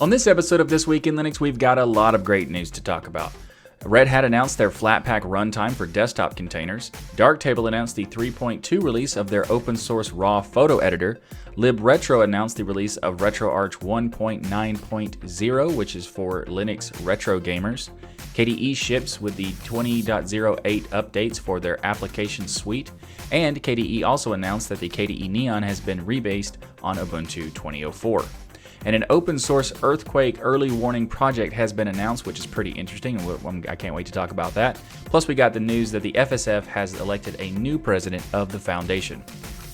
On this episode of This Week in Linux, we've got a lot of great news to talk about. Red Hat announced their Flatpak runtime for desktop containers. Darktable announced the 3.2 release of their open source RAW photo editor. LibRetro announced the release of RetroArch 1.9.0, which is for Linux retro gamers. KDE ships with the 20.08 updates for their application suite. And KDE also announced that the KDE Neon has been rebased on Ubuntu 2004 and an open source earthquake early warning project has been announced, which is pretty interesting, I can't wait to talk about that. Plus, we got the news that the FSF has elected a new president of the foundation.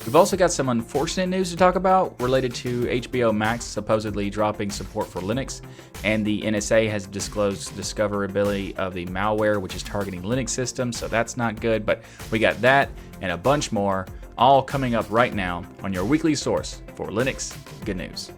We've also got some unfortunate news to talk about related to HBO Max supposedly dropping support for Linux, and the NSA has disclosed discoverability of the malware which is targeting Linux systems, so that's not good. But we got that and a bunch more, all coming up right now on your weekly source for Linux Good News.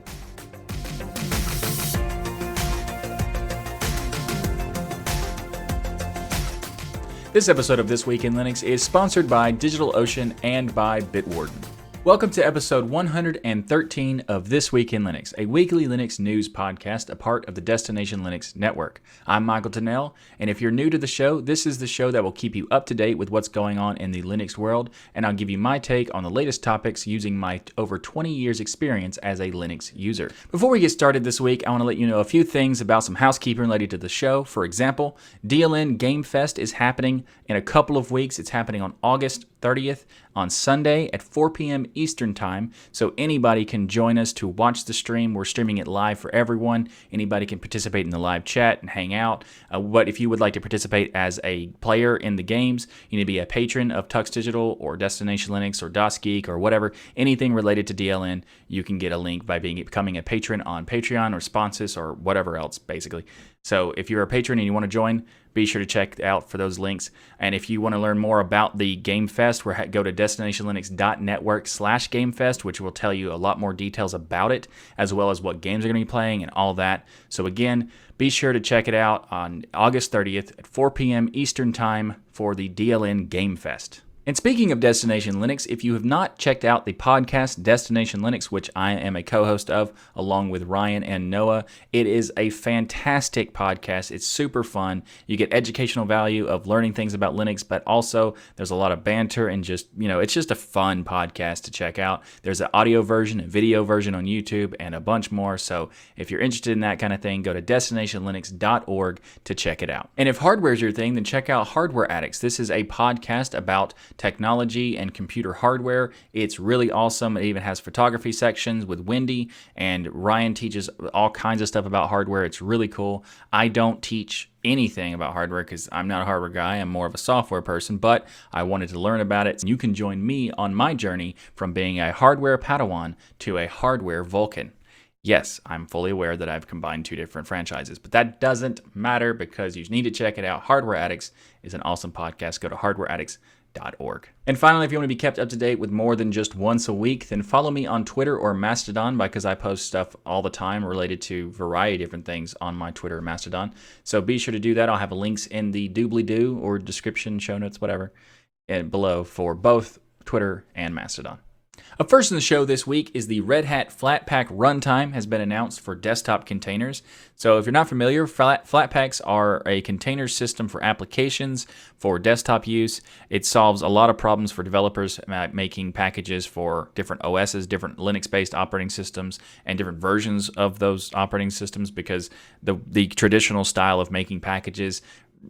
This episode of This Week in Linux is sponsored by DigitalOcean and by Bitwarden. Welcome to episode 113 of This Week in Linux, a weekly Linux news podcast, a part of the Destination Linux network. I'm Michael Tunnell, and if you're new to the show, this is the show that will keep you up to date with what's going on in the Linux world, and I'll give you my take on the latest topics using my over 20 years experience as a Linux user. Before we get started this week, I want to let you know a few things about some housekeeping related to the show. For example, DLN Game Fest is happening in a couple of weeks. It's happening on August 30th on Sunday at 4 p.m. Eastern Time. So anybody can join us to watch the stream. We're streaming it live for everyone. Anybody can participate in the live chat and hang out. Uh, but if you would like to participate as a player in the games, you need to be a patron of Tux Digital or Destination Linux or DasGeek or whatever, anything related to DLN, you can get a link by being becoming a patron on Patreon or Sponsors or whatever else, basically. So if you're a patron and you want to join, be sure to check out for those links. And if you want to learn more about the Game Fest, we're go to destinationlinux.network slash GameFest, which will tell you a lot more details about it, as well as what games are going to be playing and all that. So again, be sure to check it out on August 30th at 4 p.m. Eastern Time for the DLN Game Fest. And speaking of Destination Linux, if you have not checked out the podcast Destination Linux, which I am a co host of along with Ryan and Noah, it is a fantastic podcast. It's super fun. You get educational value of learning things about Linux, but also there's a lot of banter and just, you know, it's just a fun podcast to check out. There's an audio version, a video version on YouTube, and a bunch more. So if you're interested in that kind of thing, go to destinationlinux.org to check it out. And if hardware is your thing, then check out Hardware Addicts. This is a podcast about technology and computer hardware. It's really awesome. It even has photography sections with Wendy, and Ryan teaches all kinds of stuff about hardware. It's really cool. I don't teach anything about hardware because I'm not a hardware guy. I'm more of a software person, but I wanted to learn about it. You can join me on my journey from being a hardware Padawan to a hardware Vulcan. Yes, I'm fully aware that I've combined two different franchises, but that doesn't matter because you need to check it out. Hardware Addicts is an awesome podcast. Go to hardwareaddicts.com. And finally, if you want to be kept up to date with more than just once a week, then follow me on Twitter or Mastodon because I post stuff all the time related to a variety of different things on my Twitter Mastodon. So be sure to do that. I'll have links in the doobly doo or description, show notes, whatever, and below for both Twitter and Mastodon. Up first in the show this week is the Red Hat Flatpak runtime has been announced for desktop containers. So if you're not familiar, flat, Flatpaks are a container system for applications for desktop use. It solves a lot of problems for developers making packages for different OSs, different Linux-based operating systems, and different versions of those operating systems because the the traditional style of making packages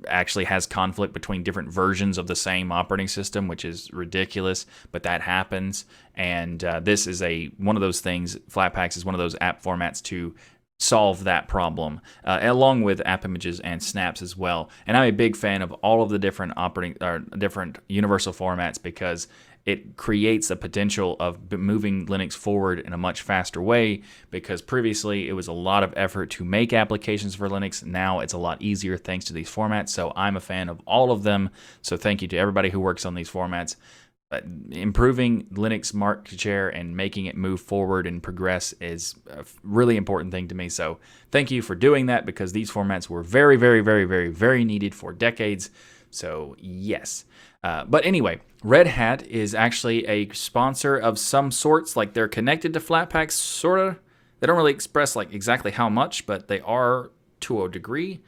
actually has conflict between different versions of the same operating system, which is ridiculous, but that happens. And uh, this is a one of those things. Flatpaks is one of those app formats to solve that problem, uh, along with app images and snaps as well. And I'm a big fan of all of the different operating or different universal formats because it creates a potential of moving Linux forward in a much faster way because previously it was a lot of effort to make applications for Linux. Now it's a lot easier thanks to these formats. So I'm a fan of all of them. So thank you to everybody who works on these formats. But improving Linux market share and making it move forward and progress is a really important thing to me. So thank you for doing that because these formats were very, very, very, very, very needed for decades. So yes. Uh, but anyway, Red Hat is actually a sponsor of some sorts, like they're connected to Flatpaks, sort of. They don't really express like exactly how much, but they are to a degree.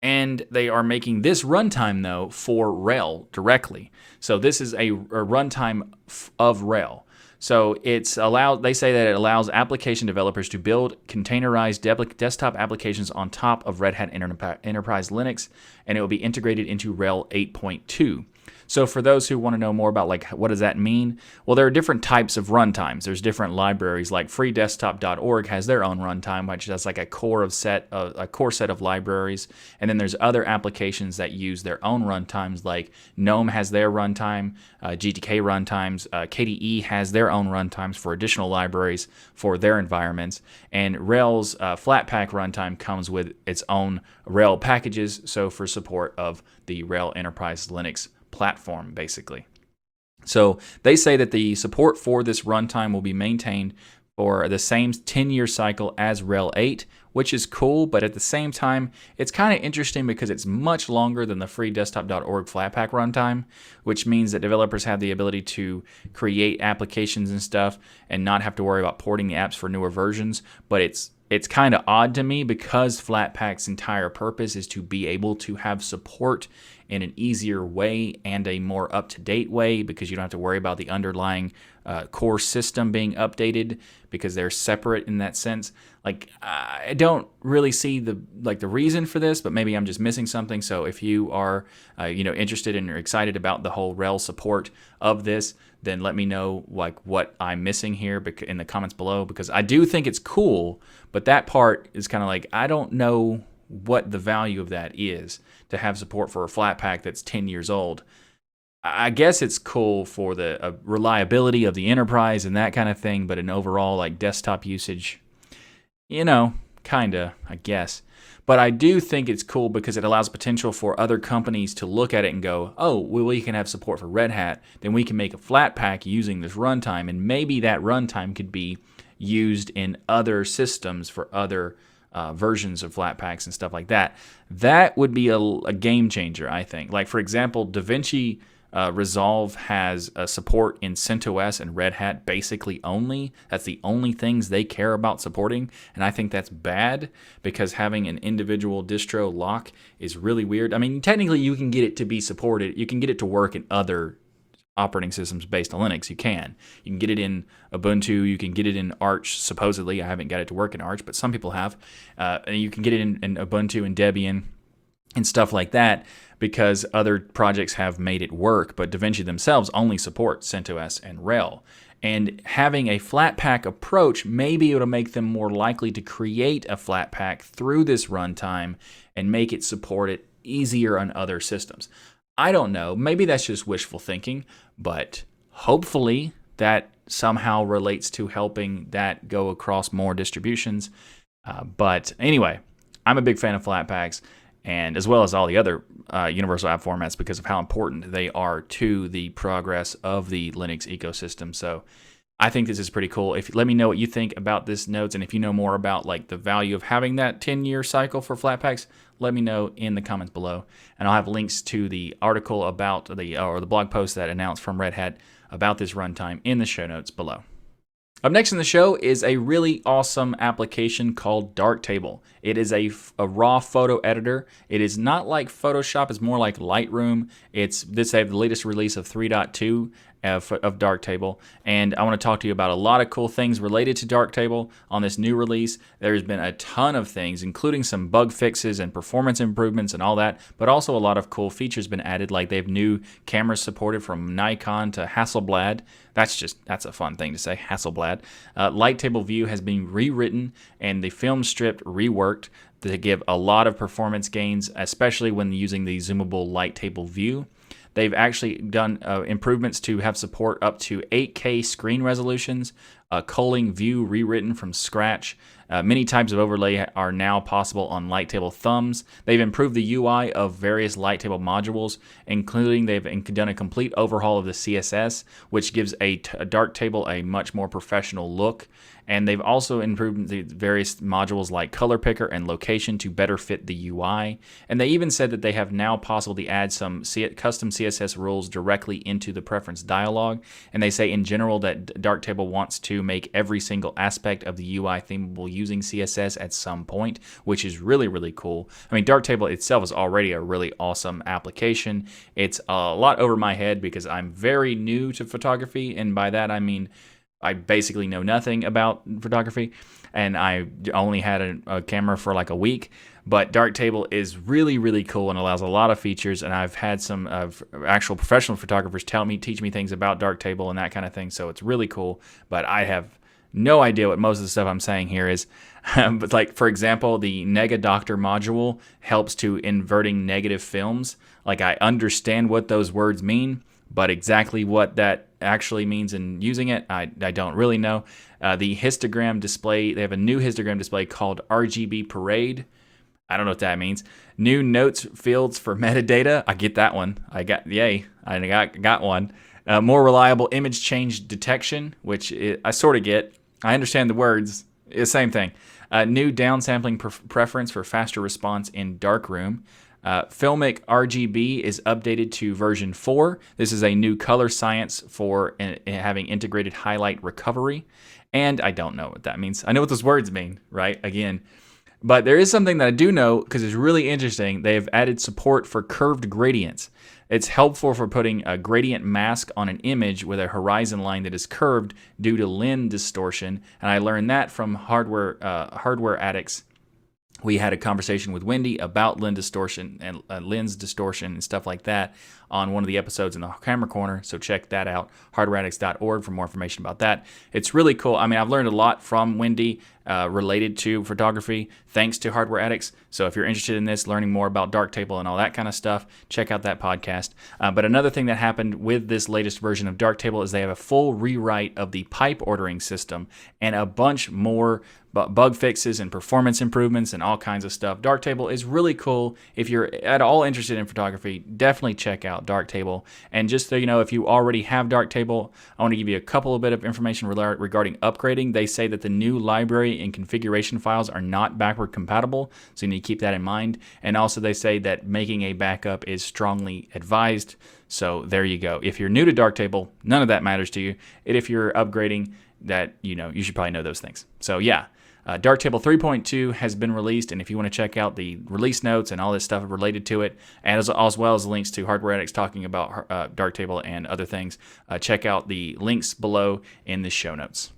And they are making this runtime though for RHEL directly. So this is a, a runtime of RHEL. So it's allowed. They say that it allows application developers to build containerized de- desktop applications on top of Red Hat Enterprise Linux, and it will be integrated into RHEL 8.2. So for those who want to know more about like what does that mean, well, there are different types of runtimes. There's different libraries. Like FreeDesktop.org has their own runtime, which has like a core of set uh, a core set of libraries, and then there's other applications that use their own runtimes. Like GNOME has their runtime, uh, GTK runtimes, uh, KDE has their own runtimes for additional libraries for their environments, and RHEL's uh, Flatpak runtime comes with its own RHEL packages. So for support of the RHEL Enterprise Linux platform, basically. So they say that the support for this runtime will be maintained for the same 10 year cycle as RHEL 8, which is cool, but at the same time, it's kind of interesting because it's much longer than the freedesktop.org Flatpak runtime, which means that developers have the ability to create applications and stuff and not have to worry about porting the apps for newer versions. But it's it's kind of odd to me because Flatpak's entire purpose is to be able to have support in an easier way and a more up to date way because you don't have to worry about the underlying uh, core system being updated because they're separate in that sense. Like I don't really see the like the reason for this, but maybe I'm just missing something. So if you are uh, you know interested and are excited about the whole RHEL support of this, then let me know like what I'm missing here in the comments below because I do think it's cool, but that part is kind of like I don't know what the value of that is to have support for a Flatpak that's 10 years old. I guess it's cool for the uh, reliability of the enterprise and that kind of thing, but in overall like desktop usage, you know, kinda, I guess. But I do think it's cool because it allows potential for other companies to look at it and go, oh, well, we can have support for Red Hat. Then we can make a Flatpak using this runtime. And maybe that runtime could be used in other systems for other uh, versions of Flatpaks and stuff like that. That would be a, a game changer, I think. Like, for example, DaVinci uh, Resolve has a support in CentOS and Red Hat basically only. That's the only things they care about supporting. And I think that's bad because having an individual distro lock is really weird. I mean, technically, you can get it to be supported, you can get it to work in other operating systems based on Linux. You can. You can get it in Ubuntu. You can get it in Arch. Supposedly, I haven't got it to work in Arch, but some people have. Uh, and you can get it in, in Ubuntu and Debian and stuff like that because other projects have made it work. But DaVinci themselves only support CentOS and RHEL. And having a Flatpak approach, maybe it'll make them more likely to create a Flatpak through this runtime and make it support it easier on other systems. I don't know. Maybe that's just wishful thinking, but hopefully that somehow relates to helping that go across more distributions. Uh, but anyway, I'm a big fan of Flatpaks, and as well as all the other uh, universal app formats because of how important they are to the progress of the Linux ecosystem. So I think this is pretty cool. If let me know what you think about this notes, and if you know more about like the value of having that 10 year cycle for Flatpaks, let me know in the comments below. And I'll have links to the article about the or the blog post that announced from Red Hat about this runtime in the show notes below. Up next in the show is a really awesome application called Darktable. It is a, a raw photo editor. It is not like Photoshop, it's more like Lightroom. It's this have the latest release of 3.2 of, of Darktable. And I want to talk to you about a lot of cool things related to Darktable on this new release. There's been a ton of things, including some bug fixes and performance improvements and all that, but also a lot of cool features been added, like they have new cameras supported from Nikon to Hasselblad. That's just that's a fun thing to say, Hasselblad. Uh, Light Table View has been rewritten and the film strip reworked to give a lot of performance gains, especially when using the zoomable light table view. They've actually done uh, improvements to have support up to 8K screen resolutions, a culling view rewritten from scratch. Uh, many types of overlay are now possible on Lighttable thumbs. They've improved the UI of various Lighttable modules, including they've done a complete overhaul of the CSS, which gives a, t- a Darktable a much more professional look. And they've also improved the various modules like color picker and location to better fit the UI. And they even said that they have now possible to add some custom CSS rules directly into the preference dialog. And they say in general that Darktable wants to make every single aspect of the UI themable using CSS at some point, which is really, really cool. I mean, Darktable itself is already a really awesome application. It's a lot over my head because I'm very new to photography. And by that, I mean, I basically know nothing about photography, and I only had a, a, camera for like a week. But Darktable is really, really cool and allows a lot of features. And I've had some uh, of actual professional photographers tell me, teach me things about Darktable and that kind of thing. So it's really cool. But I have no idea what most of the stuff I'm saying here is. but like for example, the Negadoctor module helps to inverting negative films. Like I understand what those words mean, but exactly what that actually means in using it, I, I don't really know. Uh, the histogram display, they have a new histogram display called RGB Parade. I don't know what that means. New notes fields for metadata. I get that one. I got yay. I got got one. Uh, more reliable image change detection, which it, I sort of get. I understand the words. It's same thing. Uh, new downsampling pre- preference for faster response in darkroom. Uh, Filmic RGB is updated to version 4. This is a new color science for in, in having integrated highlight recovery. And I don't know what that means. I know what those words mean, right? Again. But there is something that I do know because it's really interesting. They've added support for curved gradients. It's helpful for putting a gradient mask on an image with a horizon line that is curved due to lens distortion. And I learned that from hardware uh, hardware addicts we had a conversation with Wendy about lens distortion and uh, lens distortion and stuff like that on one of the episodes in the Camera Corner. So check that out, hardwareaddicts.org for more information about that. It's really cool. I mean, I've learned a lot from Wendy uh, related to photography thanks to Hardware Addicts. So if you're interested in this, learning more about Darktable and all that kind of stuff, check out that podcast. Uh, but another thing that happened with this latest version of Darktable is they have a full rewrite of the pipe ordering system and a bunch more bug fixes and performance improvements and all kinds of stuff. Darktable is really cool. If you're at all interested in photography, definitely check out Darktable. And just so you know, if you already have Darktable, I want to give you a couple of bit of information regarding upgrading. They say that the new library and configuration files are not backward compatible, so you need to keep that in mind. And also, they say that making a backup is strongly advised. So there you go. If you're new to Darktable, none of that matters to you. And if you're upgrading, that you know, you should probably know those things. So yeah. Uh, Darktable 3.2 has been released, and if you want to check out the release notes and all this stuff related to it, as, as well as links to Hardware Addicts talking about uh, Darktable and other things, uh, check out the links below in the show notes.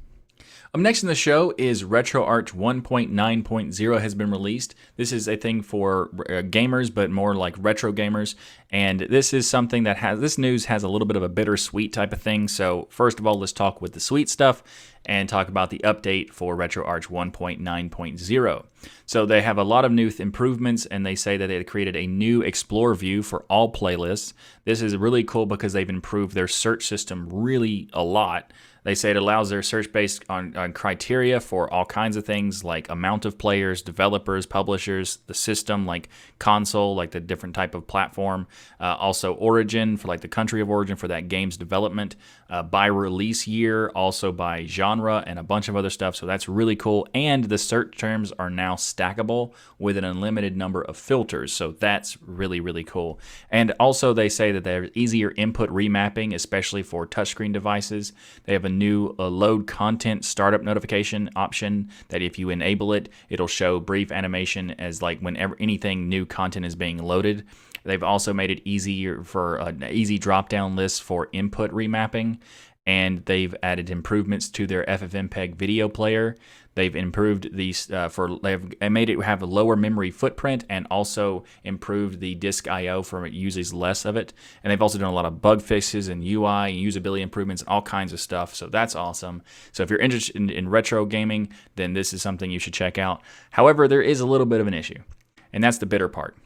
Up next in the show is RetroArch 1.9.0 has been released. This is a thing for uh, gamers, but more like retro gamers. And this is something that has this news has a little bit of a bittersweet type of thing. So first of all, let's talk with the sweet stuff and talk about the update for RetroArch 1.9.0. So they have a lot of new improvements, and they say that they created a new Explore view for all playlists. This is really cool because they've improved their search system really a lot. They say it allows their search based on, on, criteria for all kinds of things like amount of players, developers, publishers, the system like console, like the different type of platform, uh, also origin for like the country of origin for that game's development, uh, by release year, also by genre, and a bunch of other stuff. So that's really cool. And the search terms are now stackable with an unlimited number of filters. So that's really, really cool. And also, they say that there's easier input remapping, especially for touchscreen devices. They have a new uh, load content startup notification option that if you enable it, it'll show brief animation as like whenever anything new content is being loaded. They've also made it easier for an easy drop down list for input remapping, and they've added improvements to their FFmpeg video player. They've improved these uh, for they've made it have a lower memory footprint and also improved the disk I/O for it uses less of it. And they've also done a lot of bug fixes and UI and usability improvements all kinds of stuff. So that's awesome. So if you're interested in, in retro gaming, then this is something you should check out. However, there is a little bit of an issue, and that's the bitter part.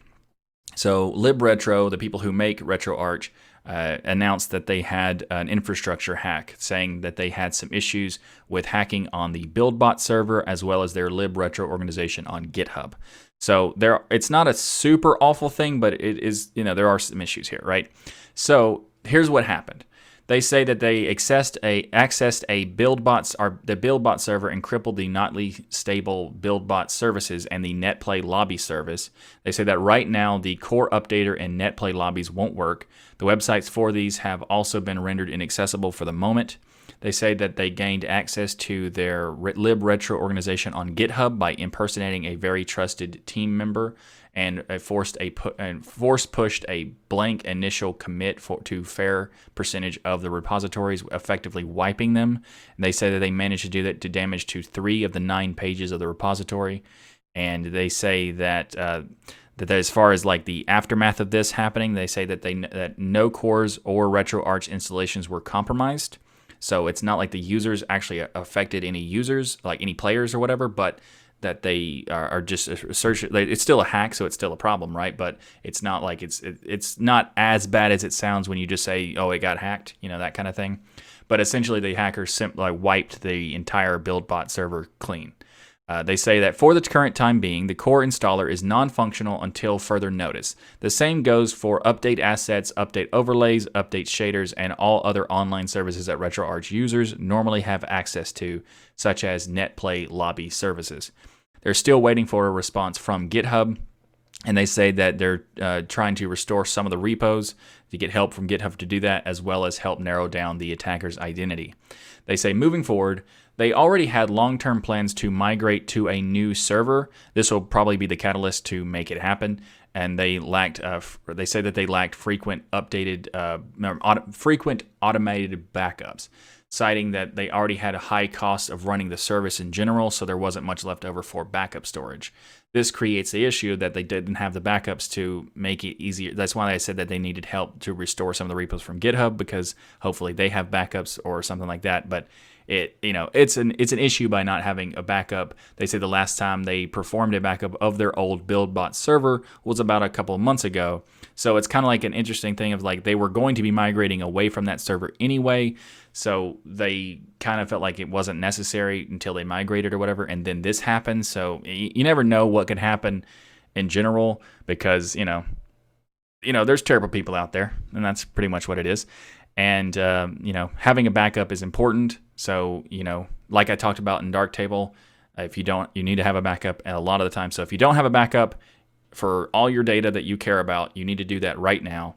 So LibRetro, the people who make RetroArch, uh, announced that they had an infrastructure hack, saying that they had some issues with hacking on the BuildBot server as well as their LibRetro organization on GitHub. So there, it's not a super awful thing, but it is, you know, there are some issues here, right? So here's what happened. They say that they accessed a accessed a BuildBots or the BuildBot server and crippled the nightly stable BuildBot services and the NetPlay lobby service. They say that right now the core updater and NetPlay lobbies won't work. The websites for these have also been rendered inaccessible for the moment. They say that they gained access to their LibRetro organization on GitHub by impersonating a very trusted team member and forced a pu- and force pushed a blank initial commit for, to fair percentage of the repositories, effectively wiping them. And they say that they managed to do that to damage to three of the nine pages of the repository, and they say that. Uh, that as far as like the aftermath of this happening, they say that they that no cores or RetroArch installations were compromised. So it's not like the users actually affected any users, like any players or whatever, but that they are, are just search. It's still a hack, so it's still a problem, right? But it's not like it's it, it's not as bad as it sounds when you just say, "Oh, it got hacked," you know that kind of thing. But essentially, the hackers simply wiped the entire BuildBot server clean. Uh, they say that for the current time being, the core installer is non functional until further notice. The same goes for update assets, update overlays, update shaders, and all other online services that RetroArch users normally have access to, such as NetPlay lobby services. They're still waiting for a response from GitHub, and they say that they're uh, trying to restore some of the repos to get help from GitHub to do that, as well as help narrow down the attacker's identity. They say moving forward, they already had long term plans to migrate to a new server. This will probably be the catalyst to make it happen. And they lacked, uh, they say that they lacked frequent updated, uh, auto- frequent automated backups, citing that they already had a high cost of running the service in general, so there wasn't much left over for backup storage. This creates the issue that they didn't have the backups to make it easier. That's why I said that they needed help to restore some of the repos from GitHub because hopefully they have backups or something like that. But it you know it's an it's an issue by not having a backup. They say the last time they performed a backup of their old BuildBot server was about a couple of months ago. So it's kind of like an interesting thing of like they were going to be migrating away from that server anyway. So they kind of felt like it wasn't necessary until they migrated or whatever, and then this happened. So you, never know what could happen in general because you know you know there's terrible people out there, and that's pretty much what it is. And um, you know having a backup is important so, you know, like I talked about in Darktable, if you don't, you need to have a backup a lot of the time. So if you don't have a backup for all your data that you care about, you need to do that right now.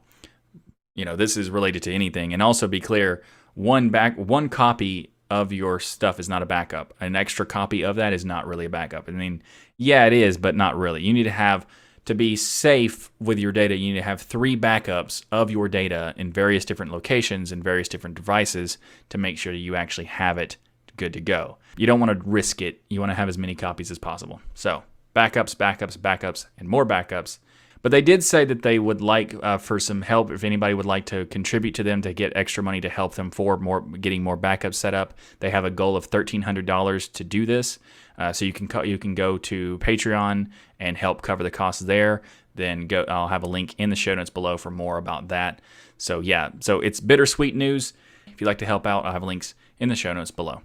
You know, this is related to anything. And also be clear, one back one copy of your stuff is not a backup. An extra copy of that is not really a backup. I mean, yeah, it is, but not really. You need to have to be safe with your data, you need to have three backups of your data in various different locations and various different devices to make sure you actually have it good to go. You don't want to risk it. You want to have as many copies as possible. So, backups, backups, backups, and more backups. But they did say that they would like uh, for some help if anybody would like to contribute to them to get extra money to help them for more getting more backups set up. They have a goal of thirteen hundred dollars to do this. Uh, so you can co- you can go to Patreon and help cover the costs there. Then go. I'll have a link in the show notes below for more about that. So yeah, so it's bittersweet news. If you'd like to help out, I'll have links in the show notes below.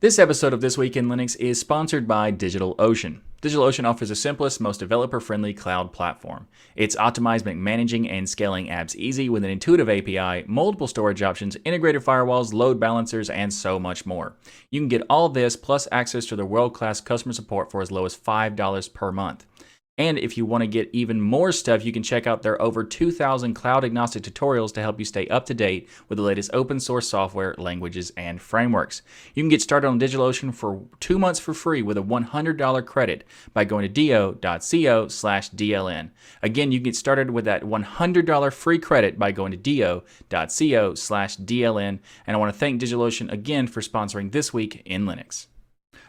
This episode of This Week in Linux is sponsored by DigitalOcean. DigitalOcean offers the simplest, most developer friendly cloud platform. It's optimized make managing and scaling apps easy with an intuitive API, multiple storage options, integrated firewalls, load balancers, and so much more. You can get all this plus access to their world class customer support for as low as $5 per month. And if you want to get even more stuff, you can check out their over 2,000 cloud agnostic tutorials to help you stay up to date with the latest open source software, languages, and frameworks. You can get started on DigitalOcean for two months for free with a $100 credit by going to do.co slash DLN. Again, you can get started with that $100 free credit by going to do.co slash DLN. And I want to thank DigitalOcean again for sponsoring This Week in Linux.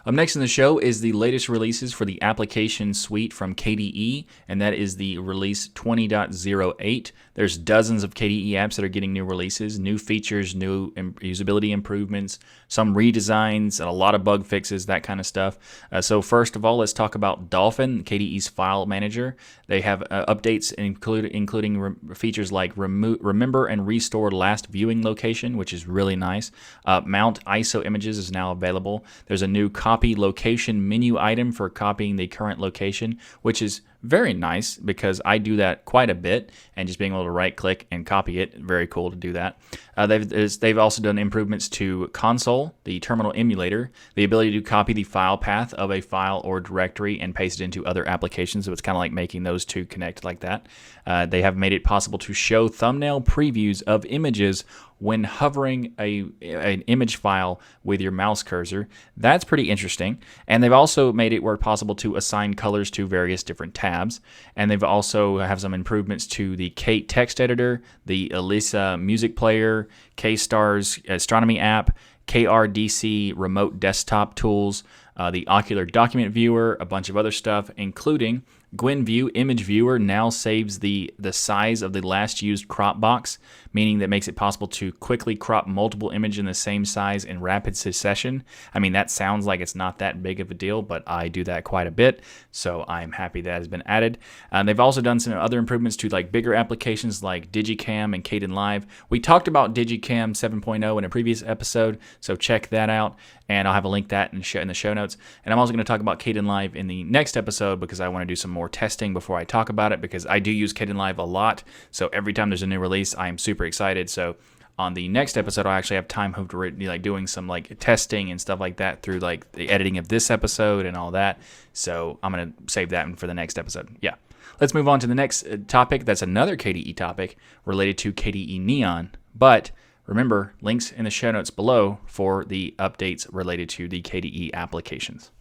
Up next in the show is the latest releases for the application suite from KDE, and that is the release 20.08. There's dozens of KDE apps that are getting new releases, new features, new usability improvements, some redesigns, and a lot of bug fixes, that kind of stuff. Uh, so, first of all, let's talk about Dolphin, KDE's file manager. They have uh, updates include, including re- features like remo- remember and restore last viewing location, which is really nice. Uh, mount ISO images is now available. There's a new copy location menu item for copying the current location, which is very nice because I do that quite a bit, and just being able to right click and copy it, very cool to do that. Uh, they've they've also done improvements to Konsole, the terminal emulator, the ability to copy the file path of a file or directory and paste it into other applications. So it's kind of like making those two connect like that. Uh, they have made it possible to show thumbnail previews of images when hovering a an image file with your mouse cursor. That's pretty interesting. And they've also made it work possible to assign colors to various different tabs. And they've also have some improvements to the Kate text editor, the Elisa music player, KStars astronomy app, KRDC remote desktop tools, uh, the Okular document viewer, a bunch of other stuff, including Gwenview image viewer now saves the, the size of the last used crop box, meaning that makes it possible to quickly crop multiple images in the same size in rapid succession. I mean, that sounds like it's not that big of a deal, but I do that quite a bit, so I'm happy that has been added. Uh, they've also done some other improvements to like bigger applications like digiKam and Caden Kdenlive. We talked about digiKam 7.0 in a previous episode, so check that out, and I'll have a link that in, in the show notes. And I'm also going to talk about Caden Kdenlive in the next episode because I want to do some more testing before I talk about it because I do use Caden Kdenlive a lot. So every time there's a new release, I am super excited. So on the next episode, I'll actually have time to like doing some like testing and stuff like that through like the editing of this episode and all that. So I'm gonna save that for the next episode. Yeah. Let's move on to the next uh, topic. That's another KDE topic related to KDE Neon. But remember, links in the show notes below for the updates related to the KDE applications.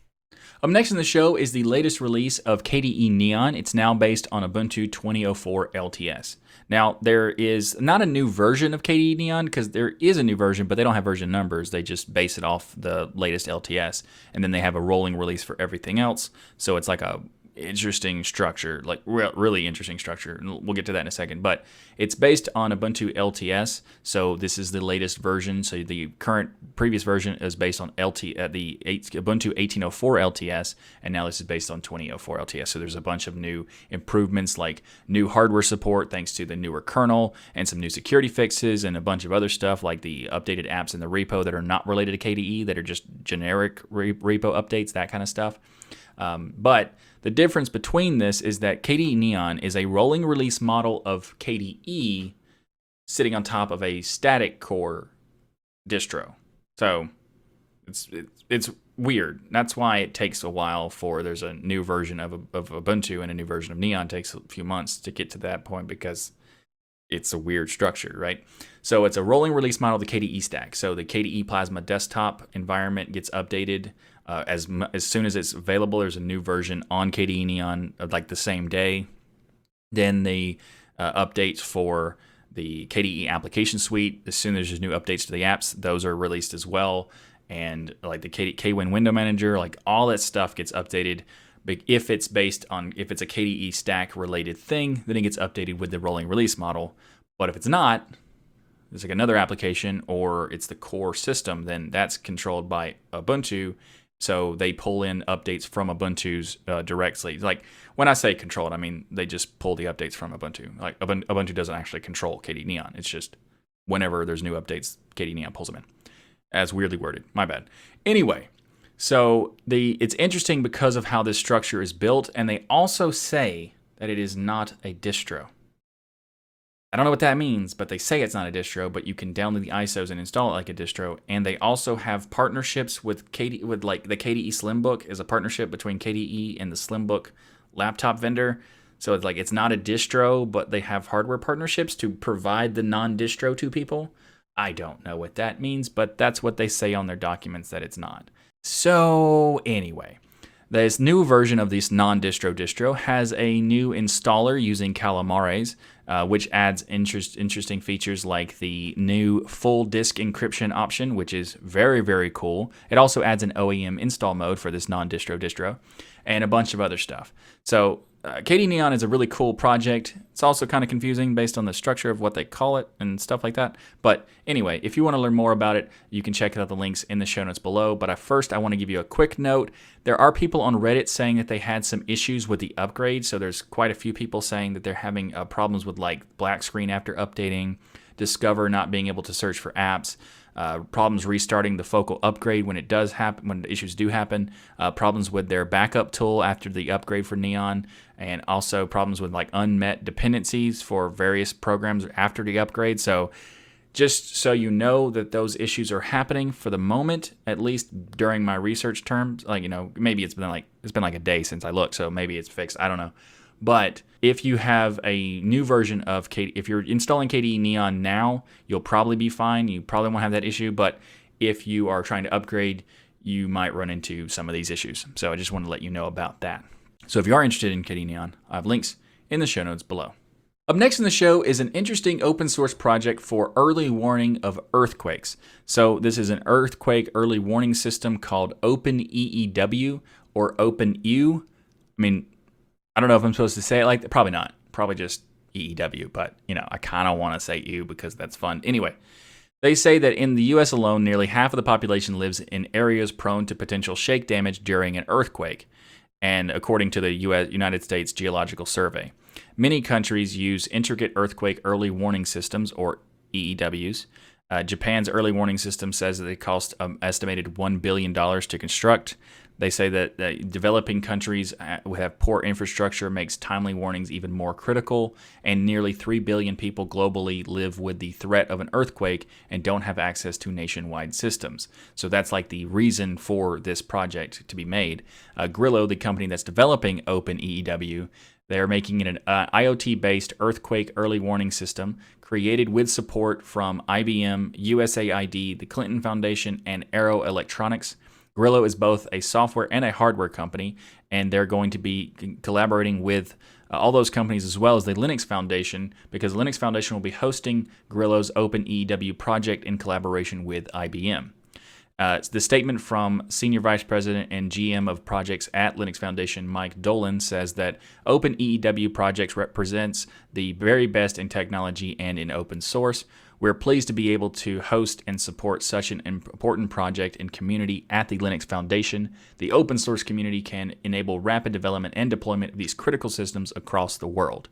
Up next in the show is the latest release of KDE Neon. It's now based on Ubuntu 2004 LTS. Now, there is not a new version of KDE Neon because there is a new version, but they don't have version numbers. They just base it off the latest LTS, and then they have a rolling release for everything else. So it's like a interesting structure, like re- really interesting structure. We'll get to that in a second. But it's based on Ubuntu LTS, so this is the latest version. So the current previous version is based on LT uh, the 8, Ubuntu 1804 LTS, and now this is based on 2004 LTS. So there's a bunch of new improvements, like new hardware support thanks to the newer kernel, and some new security fixes, and a bunch of other stuff like the updated apps in the repo that are not related to KDE that are just generic re- repo updates, that kind of stuff. Um, but the difference between this is that KDE Neon is a rolling release model of KDE sitting on top of a static core distro. So it's it's, weird. That's why it takes a while for there's a new version of, of Ubuntu and a new version of Neon takes a few months to get to that point because it's a weird structure, right? So it's a rolling release model of the KDE stack. So the KDE Plasma desktop environment gets updated uh, as as soon as it's available. There's a new version on KDE Neon uh, like the same day. Then the uh, updates for the KDE application suite. As soon as there's new updates to the apps, those are released as well. And like the KDE, KWin window manager, like all that stuff gets updated. But if it's based on if it's a KDE stack related thing, then it gets updated with the rolling release model. But if it's not, it's like another application or it's the core system, then that's controlled by Ubuntu so they pull in updates from Ubuntu's uh, directly. Like when I say controlled, I mean they just pull the updates from Ubuntu. Like Ubuntu doesn't actually control KDE Neon. It's just whenever there's new updates, KDE Neon pulls them in. As weirdly worded. My bad. Anyway, so the it's interesting because of how this structure is built, and they also say that it is not a distro. I don't know what that means, but they say it's not a distro, but you can download the ISOs and install it like a distro. And they also have partnerships with KDE, with like the KDE Slimbook is a partnership between KDE and the Slimbook laptop vendor. So it's like it's not a distro, but they have hardware partnerships to provide the non-distro to people. I don't know what that means, but that's what they say on their documents that it's not. So anyway, this new version of this non-distro distro has a new installer using Calamares, uh, which adds interest, interesting features like the new full disk encryption option, which is very, very cool. It also adds an OEM install mode for this non-distro distro, and a bunch of other stuff. So uh, KDE Neon is a really cool project. It's also kind of confusing based on the structure of what they call it and stuff like that. But anyway, if you want to learn more about it, you can check out the links in the show notes below. But first, I want to give you a quick note. There are people on Reddit saying that they had some issues with the upgrade. So there's quite a few people saying that they're having uh, problems with like black screen after updating, Discover not being able to search for apps. Uh, problems restarting the focal upgrade when it does happen, when issues do happen, uh, problems with their backup tool after the upgrade for Neon, and also problems with like unmet dependencies for various programs after the upgrade. So, just so you know that those issues are happening for the moment, at least during my research terms. Like you know, maybe it's been like it's been like a day since I looked, so maybe it's fixed. I don't know. But if you have a new version of KDE, if you're installing KDE Neon now, you'll probably be fine. You probably won't have that issue. But if you are trying to upgrade, you might run into some of these issues. So I just want to let you know about that. So if you are interested in KDE Neon, I have links in the show notes below. Up next in the show is an interesting open source project for early warning of earthquakes. So, this is an earthquake early warning system called OpenEEW or OpenEW. I mean, I don't know if I'm supposed to say it like. Probably not. Probably just EEW, but you know, I kind of want to say U because that's fun. Anyway, they say that in the US alone, nearly half of the population lives in areas prone to potential shake damage during an earthquake, and according to the US, United States Geological Survey. Many countries use intricate earthquake early warning systems, or EEWs. Uh, Japan's early warning system says that it cost an um, estimated $1 billion to construct. They say that, that developing countries uh, have poor infrastructure makes timely warnings even more critical, and nearly 3 billion people globally live with the threat of an earthquake and don't have access to nationwide systems. So that's like the reason for this project to be made. Uh, Grillo, the company that's developing OpenEEW, they are making it an uh, IoT based earthquake early warning system created with support from IBM, USAID, the Clinton Foundation, and Arrow Electronics. Grillo is both a software and a hardware company, and they're going to be collaborating with uh, all those companies as well as the Linux Foundation because the Linux Foundation will be hosting Grillo's OpenEEW project in collaboration with IBM. Uh, the statement from Senior Vice President and GM of projects at Linux Foundation, Mike Dolan, says that Open OpenEEW projects represents the very best in technology and in open source. We're pleased to be able to host and support such an important project and community at the Linux Foundation. The open source community can enable rapid development and deployment of these critical systems across the world.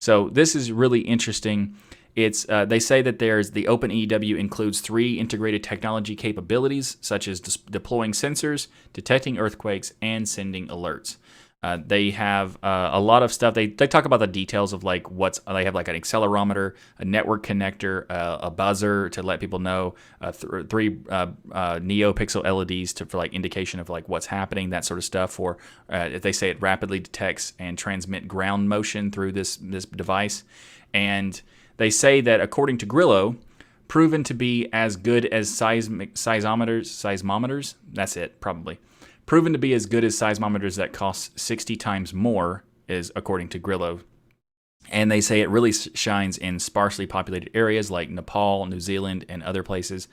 So this is really interesting. It's uh, they say that there's the OpenEEW includes three integrated technology capabilities such as dis- deploying sensors, detecting earthquakes, and sending alerts. Uh, they have uh, a lot of stuff. They, they talk about the details of like what's they have like an accelerometer, a network connector, uh, a buzzer to let people know, uh, th- three uh, uh, NeoPixel LEDs to for like indication of like what's happening, that sort of stuff. For if they say it rapidly detects and transmit ground motion through this this device, and they say that according to Grillo, proven to be as good as seismic seismometers, seismometers. That's it, probably proven to be as good as seismometers that cost 60 times more, is according to Grillo. And they say it really shines in sparsely populated areas like Nepal, New Zealand, and other places.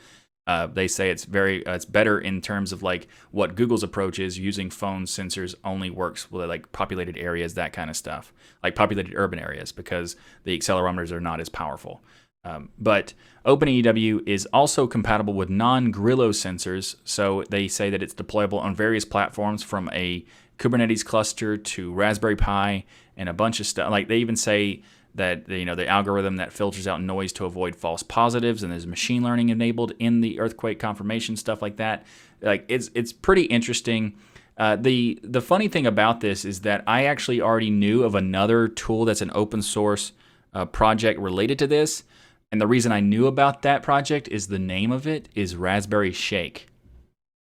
Uh, they say it's very uh, it's better in terms of like what Google's approach is using phone sensors only works with like populated areas, that kind of stuff, like populated urban areas, because the accelerometers are not as powerful. Um, but OpenEW is also compatible with non Grillo sensors, so they say that it's deployable on various platforms from a Kubernetes cluster to Raspberry Pi and a bunch of stuff. Like they even say that you know the algorithm that filters out noise to avoid false positives, and there's machine learning enabled in the earthquake confirmation stuff like that. Like it's it's pretty interesting. Uh, the the funny thing about this is that I actually already knew of another tool that's an open source uh, project related to this and the reason I knew about that project is the name of it is Raspberry Shake.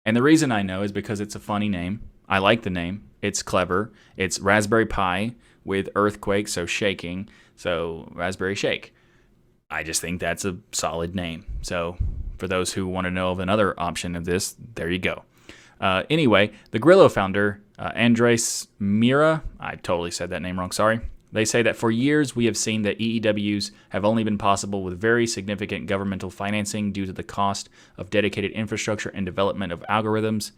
And the reason I know is because it's a funny name. I like the name. It's clever. It's Raspberry Pi with earthquake, so shaking. So Raspberry Shake. I just think that's a solid name. So for those who want to know of another option of this, there you go. Uh, anyway, the Grillo founder, uh, Andres Mira, I totally said that name wrong, sorry. They say that for years we have seen that EEWs have only been possible with very significant governmental financing due to the cost of dedicated infrastructure and development of algorithms.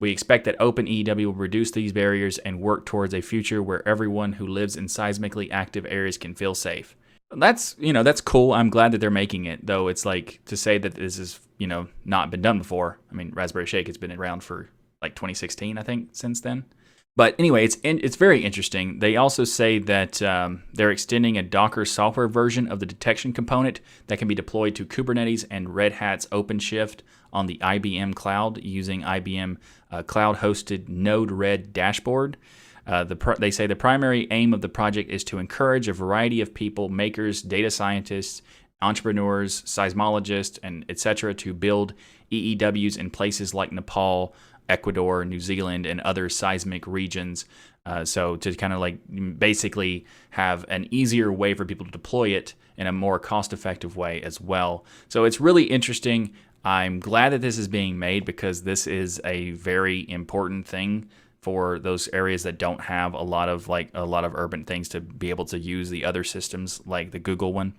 We expect that OpenEEW will reduce these barriers and work towards a future where everyone who lives in seismically active areas can feel safe. That's, you know, that's cool. I'm glad that they're making it, though it's like to say that this is, you know, not been done before. I mean, Raspberry Shake has been around for like 2016, I think, since then. But anyway, it's in, it's very interesting. They also say that um, they're extending a Docker software version of the detection component that can be deployed to Kubernetes and Red Hat's OpenShift on the IBM cloud using IBM uh, cloud-hosted Node-RED dashboard. Uh, the pr- they say the primary aim of the project is to encourage a variety of people, makers, data scientists, entrepreneurs, seismologists, and etc., to build EEWs in places like Nepal, Ecuador, New Zealand, and other seismic regions. Uh, so to kind of like basically have an easier way for people to deploy it in a more cost-effective way as well. So it's really interesting. I'm glad that this is being made because this is a very important thing for those areas that don't have a lot of like a lot of urban things to be able to use the other systems like the Google one.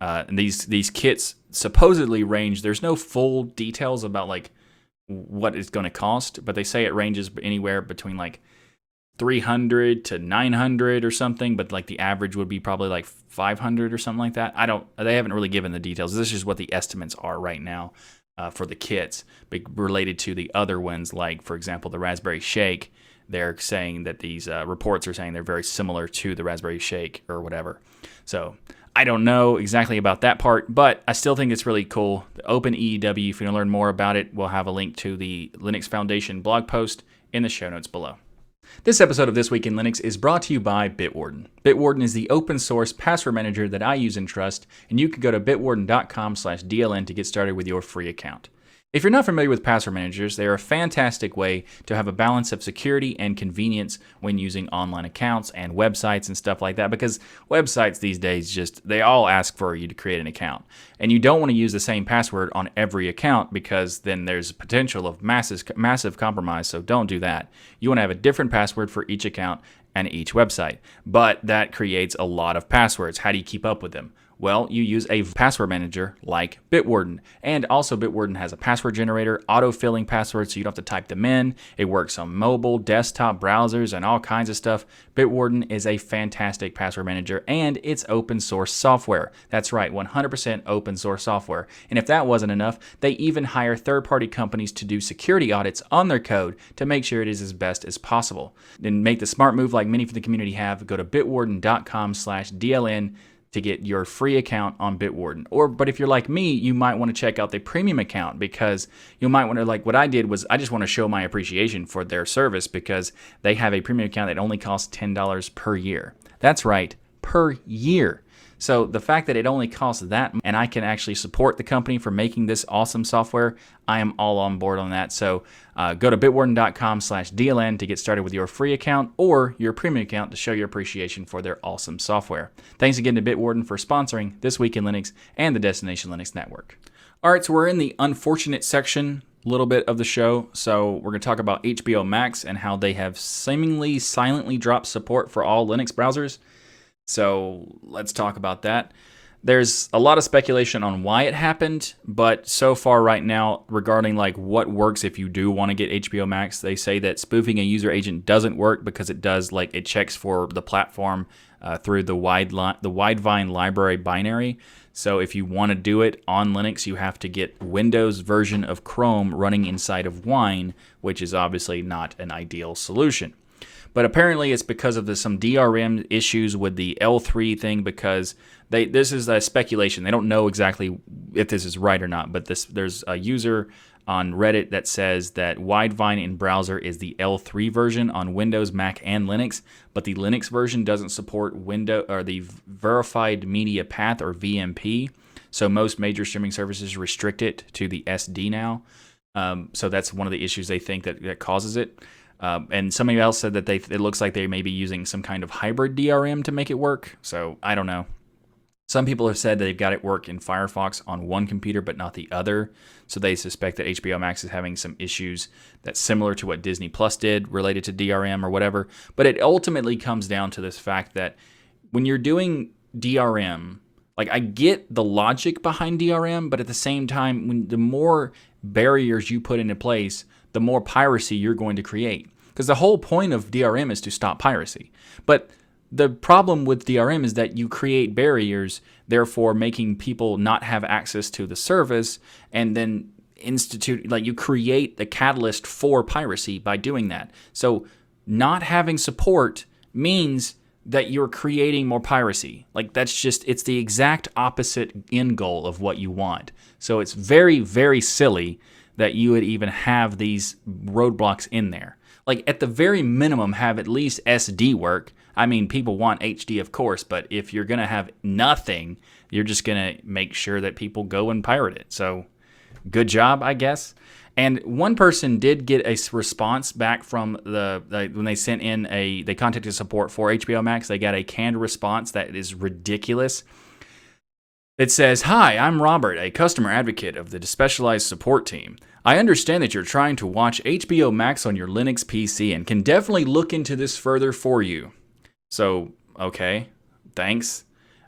Uh, and these these kits supposedly range. There's no full details about like what it's going to cost, but they say it ranges anywhere between like 300 to 900 or something, but like the average would be probably like 500 or something like that. I don't, they haven't really given the details. This is what the estimates are right now uh, for the kits, but related to the other ones, like for example, the Raspberry Shake. They're saying that these uh, reports are saying they're very similar to the Raspberry Shake or whatever. So I don't know exactly about that part, but I still think it's really cool. The Open if you want to learn more about it, we'll have a link to the Linux Foundation blog post in the show notes below. This episode of This Week in Linux is brought to you by Bitwarden. Bitwarden is the open source password manager that I use and trust, and you can go to bitwarden.com/dln to get started with your free account. If you're not familiar with password managers, they are a fantastic way to have a balance of security and convenience when using online accounts and websites and stuff like that because websites these days just they all ask for you to create an account. And you don't want to use the same password on every account because then there's potential of massive massive compromise, so don't do that. You want to have a different password for each account and each website. But that creates a lot of passwords. How do you keep up with them? Well, you use a password manager like Bitwarden. And also, Bitwarden has a password generator, auto filling passwords so you don't have to type them in. It works on mobile, desktop, browsers, and all kinds of stuff. Bitwarden is a fantastic password manager and it's open source software. That's right, 100% open source software. And if that wasn't enough, they even hire third party companies to do security audits on their code to make sure it is as best as possible. Then make the smart move like many from the community have. Go to bitwarden.com slash DLN to get your free account on Bitwarden. Or but if you're like me, you might want to check out the premium account because you might want to like what I did was I just want to show my appreciation for their service because they have a premium account that only costs $10 per year. That's right, per year. So the fact that it only costs that and I can actually support the company for making this awesome software, I am all on board on that. So uh, go to bitwarden.com slash DLN to get started with your free account or your premium account to show your appreciation for their awesome software. Thanks again to Bitwarden for sponsoring This Week in Linux and the Destination Linux Network. All right, so we're in the unfortunate section little bit of the show. So we're going to talk about HBO Max and how they have seemingly silently dropped support for all Linux browsers. So let's talk about that. There's a lot of speculation on why it happened, but so far right now regarding like what works if you do want to get HBO Max, they say that spoofing a user agent doesn't work because it does like it checks for the platform uh, through the wide li- the Widevine library binary. So if you want to do it on Linux, you have to get Windows version of Chrome running inside of Wine, which is obviously not an ideal solution. But apparently, it's because of the, some DRM issues with the L3 thing. Because they this is a speculation. They don't know exactly if this is right or not. But this there's a user on Reddit that says that Widevine in browser is the L3 version on Windows, Mac, and Linux, but the Linux version doesn't support window or the verified media path or VMP. So most major streaming services restrict it to the SD now. Um, so that's one of the issues they think that, that causes it. Um, and somebody else said that they it looks like they may be using some kind of hybrid DRM to make it work. So I don't know. Some people have said they've got it work in Firefox on one computer but not the other. So they suspect that HBO Max is having some issues that's similar to what Disney Plus did related to DRM or whatever. But it ultimately comes down to this fact that when you're doing DRM, like I get the logic behind DRM, but at the same time, when the more barriers you put into place, the more piracy you're going to create. Because the whole point of DRM is to stop piracy. But the problem with DRM is that you create barriers, therefore making people not have access to the service, and then institute like you create the catalyst for piracy by doing that. So not having support means that you're creating more piracy. Like that's just it's the exact opposite end goal of what you want. So it's very very silly that you would even have these roadblocks in there. Like at the very minimum have at least SD work. I mean, people want HD of course, but if you're going to have nothing, you're just going to make sure that people go and pirate it. So good job, I guess. And one person did get a response back from the, the, when they sent in a they contacted support for HBO Max. They got a canned response that is ridiculous. It says, "Hi, I'm Robert, a customer advocate of the specialized support team. I understand that you're trying to watch HBO Max on your Linux PC and can definitely look into this further for you." So, okay, thanks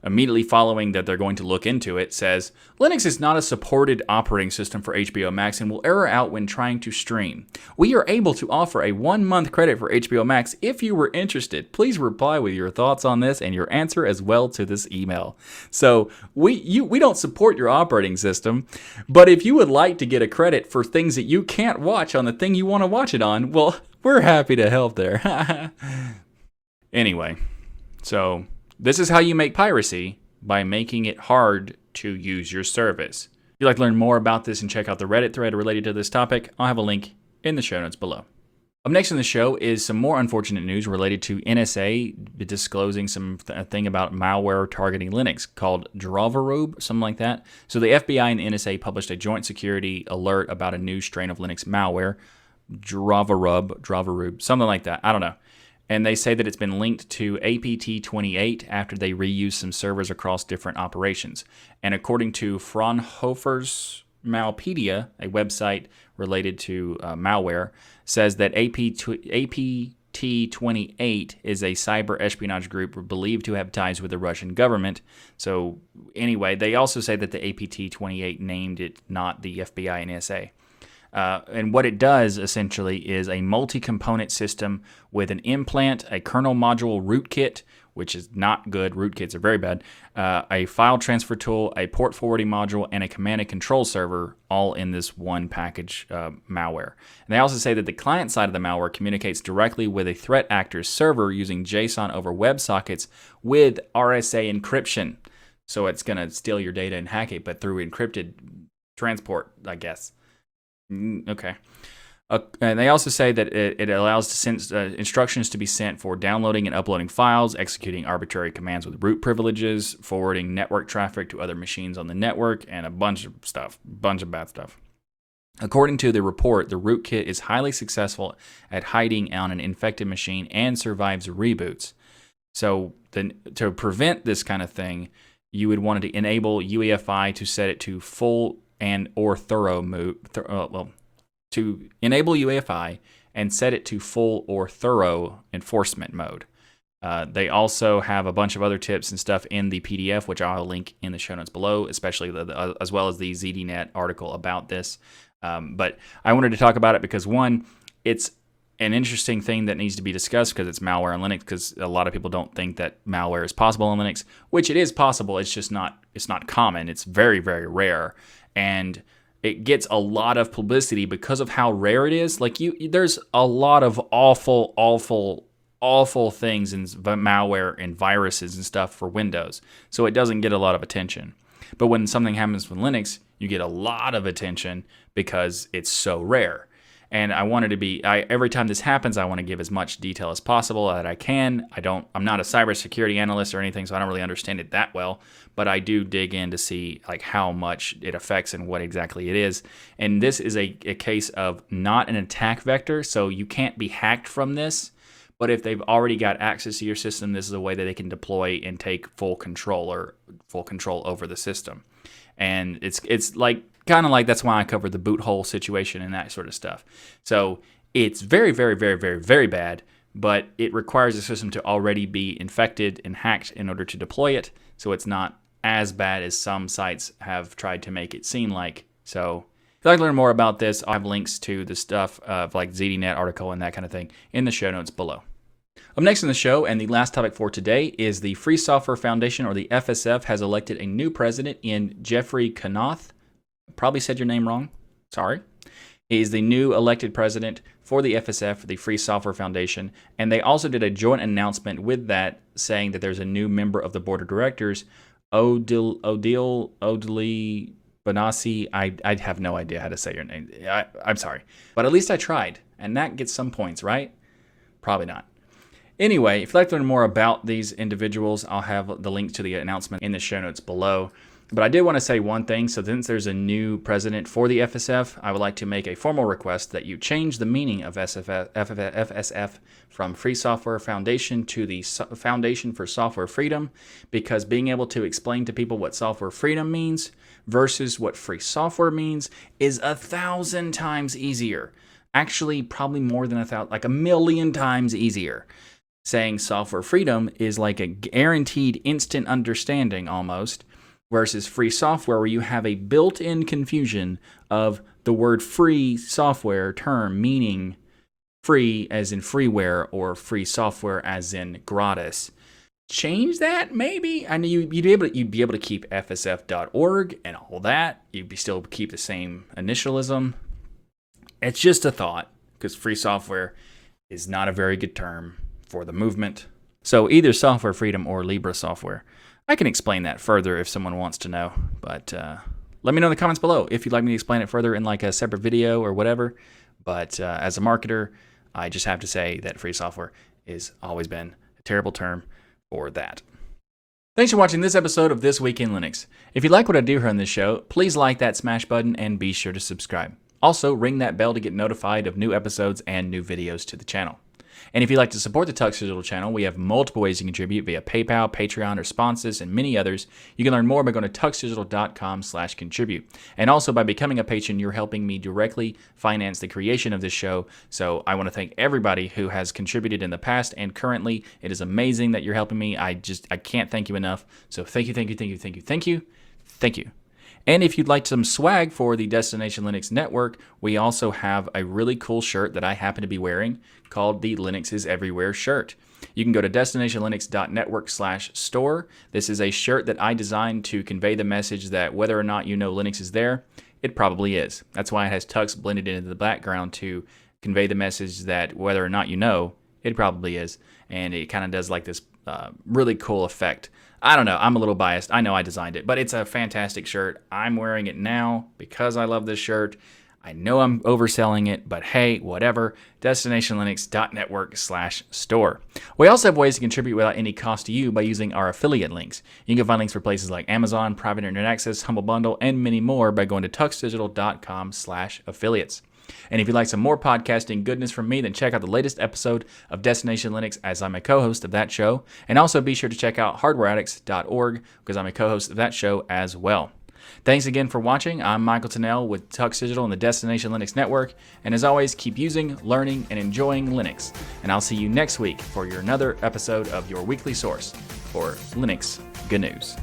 immediately following that they're going to look into it, says Linux is not a supported operating system for HBO Max and will error out when trying to stream. We are able to offer a one month credit for HBO Max if you were interested. Please reply with your thoughts on this and your answer as well to this email. So we you we don't support your operating system, but if you would like to get a credit for things that you can't watch on the thing you want to watch it on, well, we're happy to help there. anyway, so this is how you make piracy by making it hard to use your service. If you'd like to learn more about this and check out the Reddit thread related to this topic, I'll have a link in the show notes below. Up next in the show is some more unfortunate news related to NSA disclosing some th- thing about malware targeting Linux called Dravorub, something like that. So the FBI and the NSA published a joint security alert about a new strain of Linux malware, Dravorub, Dravorub, something like that. I don't know and they say that it's been linked to APT28 after they reused some servers across different operations. And according to Fraunhofer's Malpedia, a website related to uh, malware, says that APT28 is a cyber espionage group believed to have ties with the Russian government. So, anyway, they also say that the APT28 named it not the FBI and NSA. Uh, and what it does essentially is a multi component system with an implant, a kernel module rootkit, which is not good. Rootkits are very bad. Uh, a file transfer tool, a port forwarding module, and a command and control server, all in this one package uh, malware. And they also say that the client side of the malware communicates directly with a threat actor's server using JSON over WebSockets with RSA encryption. So it's going to steal your data and hack it, but through encrypted transport, I guess. Mm, okay. Uh, and they also say that it, it allows send uh, instructions to be sent for downloading and uploading files, executing arbitrary commands with root privileges, forwarding network traffic to other machines on the network, and a bunch of stuff, bunch of bad stuff. According to the report, the rootkit is highly successful at hiding on an infected machine and survives reboots. So, the, to prevent this kind of thing, you would want to enable UEFI to set it to full and or thorough mode. Th- uh, well, to enable UEFI and set it to full or thorough enforcement mode. Uh, they also have a bunch of other tips and stuff in the PDF, which I'll link in the show notes below, especially the, the, uh, as well as the ZDNet article about this. Um, but I wanted to talk about it because one, it's an interesting thing that needs to be discussed because it's malware on Linux. Because a lot of people don't think that malware is possible on Linux, which it is possible. It's just not. It's not common. It's very very rare and it gets a lot of publicity because of how rare it is. Like you, there's a lot of awful, awful, awful things in malware and viruses and stuff for Windows, so it doesn't get a lot of attention. But when something happens with Linux, you get a lot of attention because it's so rare and I wanted to be I every time this happens I want to give as much detail as possible that I can. I don't I'm not a cybersecurity analyst or anything so I don't really understand it that well, but I do dig in to see like how much it affects and what exactly it is. And this is a, a case of not an attack vector, so you can't be hacked from this. But if they've already got access to your system, this is a way that they can deploy and take full control or full control over the system. And it's it's like kind of like that's why I covered the BootHole situation and that sort of stuff. So it's very, very, very, very, very bad, but it requires the system to already be infected and hacked in order to deploy it. So it's not as bad as some sites have tried to make it seem like. So if you'd like to learn more about this, I'll have links to the stuff of like ZDNet article and that kind of thing in the show notes below. Up next in the show, and the last topic for today, is the Free Software Foundation, or the FSF, has elected a new president in Geoffrey Knauth probably said your name wrong. Sorry. He is the new elected president for the FSF, the Free Software Foundation, and they also did a joint announcement with that saying that there's a new member of the board of directors, Odile Odile Odile Bénassy. I I have no idea how to say your name. I, I'm sorry, but at least I tried, and that gets some points, right? Probably not. Anyway, if you'd like to learn more about these individuals, I'll have the link to the announcement in the show notes below. But I did want to say one thing. So, since there's a new president for the FSF, I would like to make a formal request that you change the meaning of SFF, FSF from Free Software Foundation to the Foundation for Software Freedom, because being able to explain to people what software freedom means versus what free software means is a thousand times easier. Actually, probably more than a thousand, like a million times easier. Saying software freedom is like a guaranteed instant understanding almost versus free software, where you have a built in confusion of the word free software term meaning free as in freeware or free software as in gratis. Change that maybe. I know you, would be able to, you'd be able to keep fsf.org and all that. You'd be still keep the same initialism. It's just a thought because free software is not a very good term for the movement. So either software freedom or Libre software. I can explain that further if someone wants to know, but uh, let me know in the comments below if you'd like me to explain it further in like a separate video or whatever. But uh, as a marketer, I just have to say that free software has always been a terrible term for that. Thanks for watching this episode of This Week in Linux. If you like what I do here on this show, please like that smash button and be sure to subscribe. Also, ring that bell to get notified of new episodes and new videos to the channel. And if you'd like to support the Tux Digital channel, we have multiple ways can contribute via PayPal, Patreon, or sponsors, and many others. You can learn more by going to tuxdigital.com slash contribute. And also by becoming a patron, you're helping me directly finance the creation of this show. So I want to thank everybody who has contributed in the past and currently. It is amazing that you're helping me. I just I can't thank you enough. So thank you, thank you, thank you, thank you, thank you, thank you. And if you'd like some swag for the Destination Linux network, we also have a really cool shirt that I happen to be wearing called the Linux is Everywhere shirt. You can go to destinationlinux.network slash store. This is a shirt that I designed to convey the message that whether or not you know Linux is there, it probably is. That's why it has Tux blended into the background to convey the message that whether or not you know, it probably is. And it kind of does like this uh, really cool effect I don't know. I'm a little biased. I know I designed it, but it's a fantastic shirt. I'm wearing it now because I love this shirt. I know I'm overselling it, but hey, whatever. DestinationLinux.network slash store. We also have ways to contribute without any cost to you by using our affiliate links. You can find links for places like Amazon, Private Internet Access, Humble Bundle, and many more by going to tuxdigital.com slash affiliates. And if you'd like some more podcasting goodness from me, then check out the latest episode of Destination Linux as I'm a co host of that show. And also be sure to check out hardwareaddicts.org because I'm a co host of that show as well. Thanks again for watching. I'm Michael Tunnell with Tux Digital and the Destination Linux Network. And as always, keep using, learning, and enjoying Linux. And I'll see you next week for your another episode of your weekly source for Linux Good News.